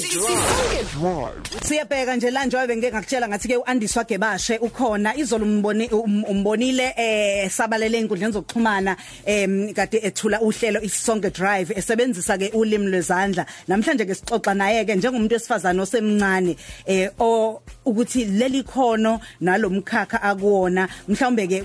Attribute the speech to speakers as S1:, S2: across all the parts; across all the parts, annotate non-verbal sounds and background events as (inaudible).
S1: drive. Siyabheka nje la njengoba ngeke ngakutshela ngathi ke uAndiswa Gebashe ukhona. Izolo umboni umbonile eh sabalele inkundleni zokuxhumana em kade ethula uhlelo isonke drive esebenzisa ke ulimi lwezandla. Namhlanje ke sixoxa naye ke njengomuntu wesifazana osemncane eh ukuthi leli khono nalomkhakha akuwona. Mhlawumbe ke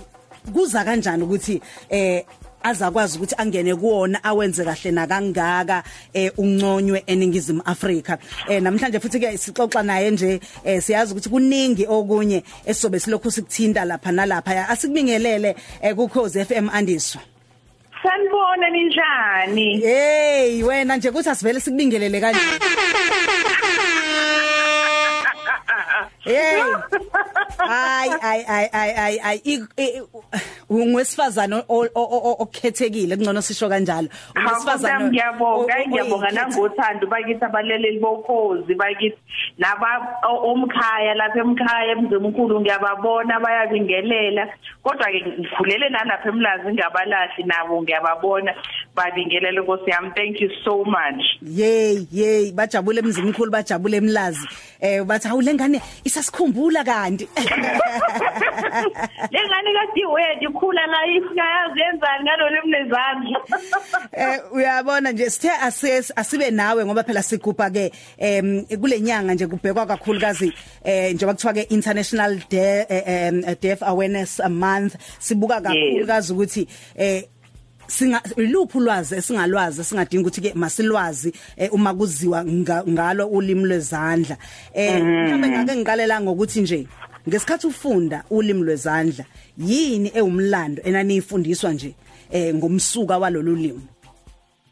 S1: kuza kanjani ukuthi eh azakwazi ukuthi angene kuona awenze kahle nakangaka eh unconywe eningizimu Afrika. Eh namhlanje futhi ke sixoxa naye nje eh siyazi ukuthi kuningi okunye esizobe silokhu sikuthinta lapha nalapha. Asikubingelele eh ku Khosi FM Andiswa.
S2: Sanibona ninjani?
S1: Hey wena nje kuthi asivele sikubingelele kanje. (laughs) Hey. Ay ay ay ay ay ay ungwesifazana okhethekile kungcono sisho kanjalo.
S2: Ungwesifazana ngiyabonga ngiyabonga. nangothando bakithi abaleleli bokhozi bakithi naba omkhaya lapha emkhaya emzimkhulu ngiyababona bayabingelela kodwa ke ngikhulele nalapha emlazi ngiyabalahle nabo ngiyababona babingelele Nkosi yami. Thank you so much.
S1: Yey yey bajabule emzimkhulu bajabule emlazi. Eh bathi awulengane isasikhumbula kanti. (laughs)
S2: Lengane kade wethu ikhula la ifika yazi yenzani ngalolu mnezandla? (laughs)
S1: Eh uyabona nje sithe asibe nawe ngoba phela sigubha ke em kulenyanga nje kubhekwa kakhulukazi eh njengoba kuthiwa ke International Deaf Awareness Month sibuka kakhulukazi ukuthi eh singa iluphi ulwazi esingalwazi singadinga ukuthi ke masilwazi uma kuziwa ngalo ulimi lwezandla. Eh mhlawumbe ngake ngiqalela ngokuthi nje ngesikhathi ufunda ulimi lwezandla yini ewumlando enanifundiswa nje eh ngomsuka walolu limi?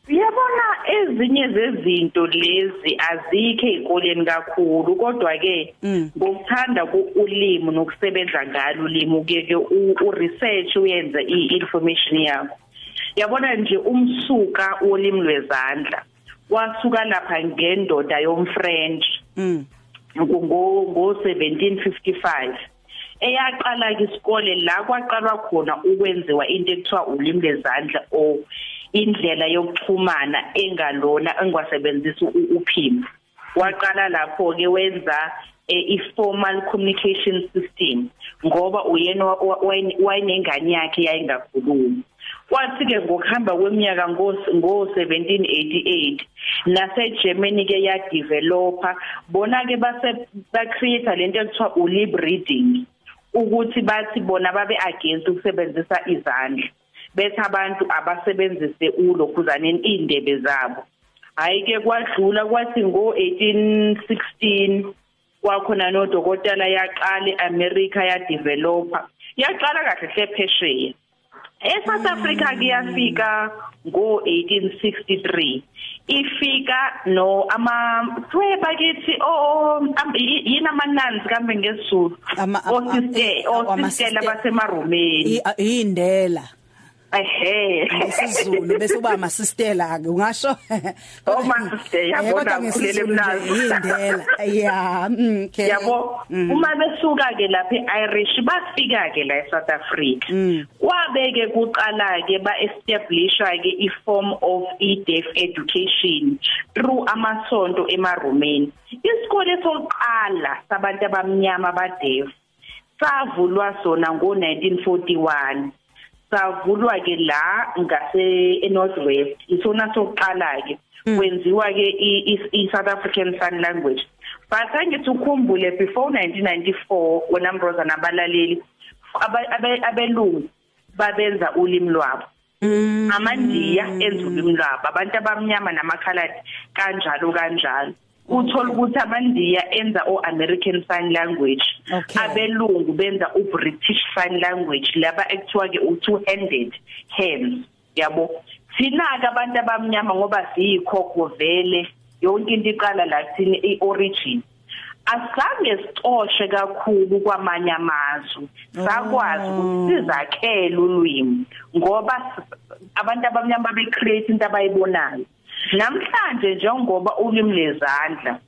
S2: Yabona ezinye zezinto lezi azikho ezikoleni kakhulu kodwa ke ngokuthanda ulimi nokusebenza ngalo ulimi ukeke u research uyenze i-information yakho. Yabona nje umsuka wolimi lwezandla wasuka lapha ngendoda yomfrench ngo ngo 1755 eyaqala isikole la kwaqalwa khona ukwenziwa into ekuthiwa ulimi lwezandla o indlela yokuxhumana engalona engwasebenzisa uphimbo. Waqala lapho ke wenza i-formal communication system ngoba uyena wayinengane yakhe yayingakhulumi. Kwathi ke ngokuhamba kweminyaka ngo 1788 nase Germany ke ya developer bona ke base ba create lento ekuthiwa ulib reading ukuthi bathi bona babe against ukusebenzisa izandla bethi abantu abasebenzise ulokhuzaneni indebe zabo. Hayi ke kwadlula kwathi ngo 1816 kwakhona nodokotela yaqala eAmerica ya developer yaqala kahle hle phesheya. eSouth Africa kuyafika ngo 1863 ifika no ama kwe bakithi o yini amananzi kambe ngesizulu osiste osiste basemaromeni
S1: indela
S2: ehe.
S1: Isizulu bese uba ama sistela ke ungasho?
S2: Oh ma sister yabona khulele mnazi
S1: indela yeah
S2: okay yabo uma besuka ke lapha eIrish bafika ke la eSouth Africa. Kwabeke kuqala ke ba establisha ke iform of e-deaf education through amasonto emaromeni isikole sokuqala sabantu abamnyama badeaf savulwa sona ngo 1941 savulwa ke la ngase eNorthwest. Isona sokuqala ke kwenziwa ke iSouth African Sign Language. But angithi ukhumbule before 1994 wena Mbroza nabalaleli abelungu babenza ulimi lwabo. Amandiya enza ulimi lwabo. Abantu abamnyama namakhaladi kanjalo kanjalo. Uthola ukuthi amandiya enza o-American Sign Language abelungu benza u-British Sign Language laba ekuthiwa ke u-two-handed hands yabo? Thina ke abantu abamnyama ngoba siyikhokho vele yonke into iqala la thina i-origin. Asange sicoshe kakhulu kwamanye amazwe sakwazi ukuthi sizakhele ulwimi ngoba abantu abamnyama babe create into abayibonayo. Namhlanje njengoba ulimi lezandla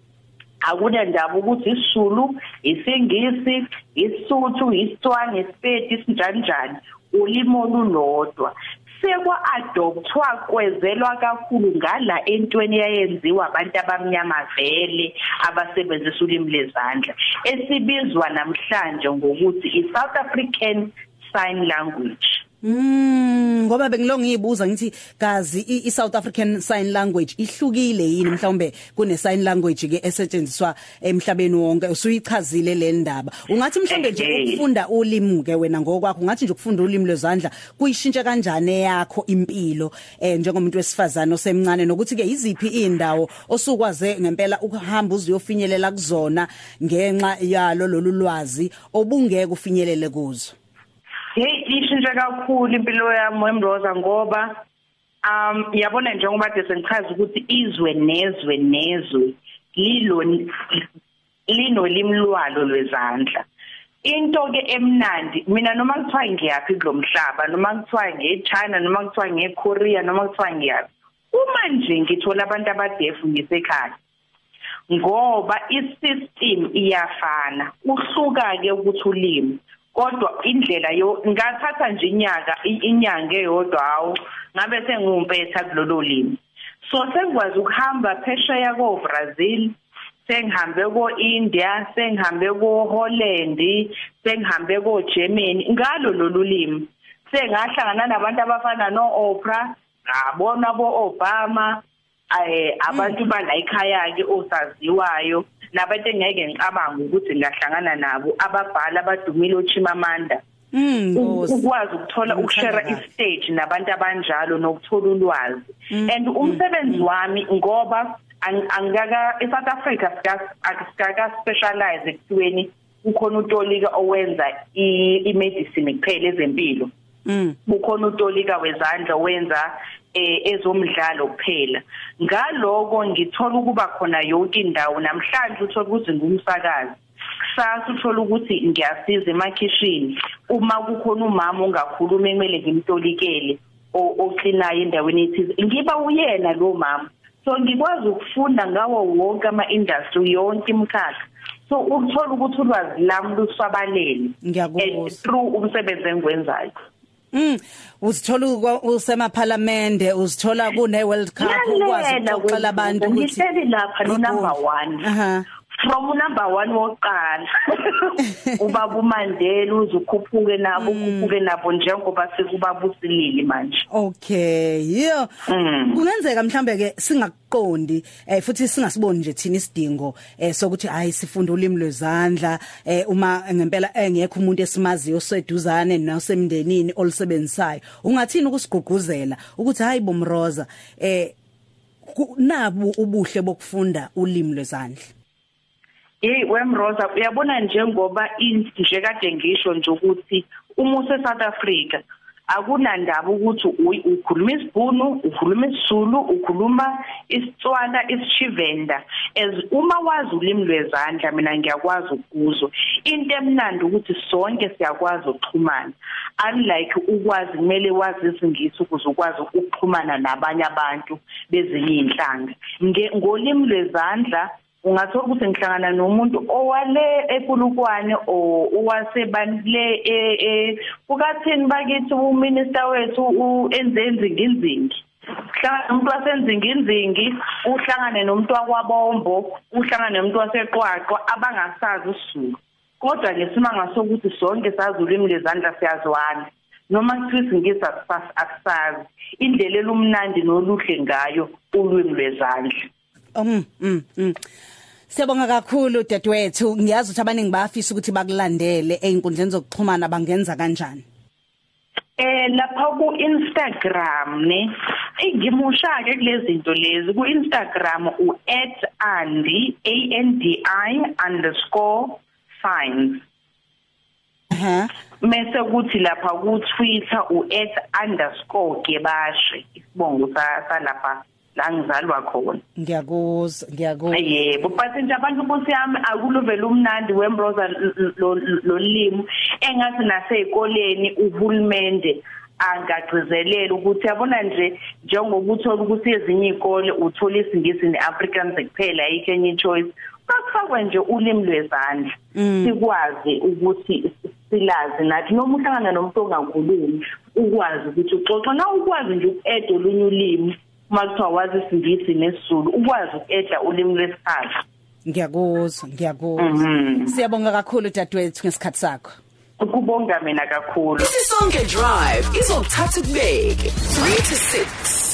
S2: akuna ndaba ukuthi isizulu isingisi isuthu isitswana isipedi isinjani njani ulimi olulodwa. Sekwa adoptwa kwezelwa kakhulu ngala entweni yayenziwa abantu abamnyama vele abasebenzisa ulimi lezandla esibizwa namhlanje ngokuthi i South African Sign Language.
S1: Mm ngoba bengilo ngiyibuza ngithi kazi i South African Sign Language ihlukile yini? Mhlawumbe kune sign language ke esetshenziswa emhlabeni wonke usuyichazile le ndaba. Ungathi mhlawumbe nje ukufunda ulimi ke wena ngokwakho ungathi nje ukufunda ulimi lwezandla kuyishintsha kanjani yakho impilo eh njengomuntu wesifazana osemncane? Nokuthi ke iziphi indawo osukwaze ngempela ukuhamba uziyofinyelela kuzona ngenxa yalo lolu lwazi obungeke ufinyelele kuzo?
S2: Hey ishintshe kakhulu impilo yami wemroza ngoba um yabona njengoba de sengichaza ukuthi izwe nezwe nezwe lilo linolimi lwalo lwezandla. Into ke emnandi mina noma kuthiwa ngiyaphi kulomhlaba noma kuthiwa ngeChina noma kuthiwa ngeKorea noma kuthiwa ngiyaphi uma nje ngithola abantu abadefu ngisekhaya ngoba isystem iyafana uhluka ke ukuthi ulimi kodwa indlela yo ngathatha nje inyaka inyanga eyodwa hawo ngabe sengumpetha kulolo limi. So sengikwazi ukuhamba phesheya ko Brazil sengihambe ko India sengihambe ko Holland sengihambe ko Germany ngalo lolu limi. Sengahlangana nabantu abafana no Oprah ngabona bo Obama eh abantu bala ekhaya ke osaziwayo. Nabantu engeke ngicabanga ukuthi ngahlangana nabo ababhala abadumile ochimamanda
S1: Mm,
S2: ukwazi ukuthola ukushare istage nabantu abanjalo nokuthola ulwazi.
S1: Mm,
S2: and umsebenzi
S1: mm.
S2: wami ngoba angaka eSouth Africa sikaka specialize ekutweni ukhona utolika owenza i-medicine kuphela ezempilo.
S1: Mm.
S2: bukhona utolika wezandla wenza ezomdlalo kuphela. Ngaloko ngithola ukuba khona yonke indawo namhlanje uthola ukuthi ngumsakazi. Kusasa uthola ukuthi ngiyasiza emakhishini uma kukhona umama ongakhuluma ekumele ngimtolikele oklinayo endaweni ethize ngiba uyena lo mama. So ngikwazi ukufunda ngawo wonke ama-industry yonke imikhakha. So ukuthola ukuthi ulwazi lami lusabalele.
S1: Ngiyakuzwa
S2: through umsebenzi engwenzayo
S1: Mm. Uzithola usema parliament uzithola kune World Cup ukwazi ukuxoxela abantu
S2: ukuthi ngihleli lapha no number 1
S1: aha.
S2: From number 1 woqala (laughs) uba kumandela uzukhuphuke nabo ukhuphuke nabo njengoba sekubabusilili manje.
S1: Okay yeah kungenzeka mhlambe ke singakuqondi eh futhi singasiboni nje thina isidingo eh sokuthi hayi sifunda ulimi lwezandla eh uma ngempela engekho umuntu esimaziyo seduzane nasemndenini olisebenzisayo. Ungathini ukusiguguzela ukuthi hayi bomroza eh nabu ubuhle bokufunda ulimi lwezandla?
S2: Hey wemroza uyabona njengoba nje kade ngisho nje ukuthi uma use South Africa akunandaba ukuthi ukhuluma isibhunu ukhuluma isizulu ukhuluma isitswana isishivenda as uma wazi ulimi lwezandla mina ngiyakwazi ukuzwa. Into emnandi ukuthi sonke siyakwazi ukuxhumana. Unlike ukwazi kumele wazi isingisi ukuze ukwazi ukuxhumana nabanye abantu bezinye inhlanga ngolimi lwezandla ungathola ukuthi ngihlangana nomuntu owale ePulukwane owasebani le kukathini bakithi uminister wethu enzenzi nginzingi uhlangana nomuntu wasenzinginzingi uhlangane nomuntu wakwabombo uhlangane nomuntu waseqwaqwa abangasazi isizulu. Kodwa ngesimanga sokuthi sonke sazi ulimi lezandla siyazwana. Noma kuthiwa isingisi asisazi indlela elumnandi noluhle ngayo ulwimi lwezandla.
S1: Um mm, mm. Siyabonga kakhulu dadewethu. Ngiyazi ukuthi abaningi bayafisa ukuthi bakulandele einkundleni zokuxhumana bangenza kanjani?
S2: Eh lapha ku Instagram ne? Ngimusha ke kulezi zinto lezi. Ku Instagram u @andi a n d i _signs.
S1: Aha.
S2: Mase kuthi lapha ku Twitter u @_gebashe isibongo salapha. La ngizalwa khona.
S1: Ngiyakuzwa ngiyakuzwa
S2: yebo but nje abantu busi yami akuluvela umnandi wembroza lolimo engathi nasezikoleni uhulumende angagcizelela ukuthi yabona nje njengokuthola ukuthi ezinye izikole uthola isingisi neAfrikaans kuphela ayikho enye choice akufakwe nje ulimi lwezandla. Sikwazi ukuthi silazi nathi noma uhlangana nomuntu ongakhulumi ukwazi ukuthi uxoxa na ukwazi nje uku-add olunye ulimi uma kuthiwa wazi isingisi nesizulu ukwazi uku-add ulimi lwesithathu
S1: ngiyakuzwa ngiyakuzwa. Siyabonga kakhulu dadewethu ngesikhathi sakho.
S2: Kubonga mina kakhulu.
S3: Isonke Drive izokuthatha kubeke 3 to 6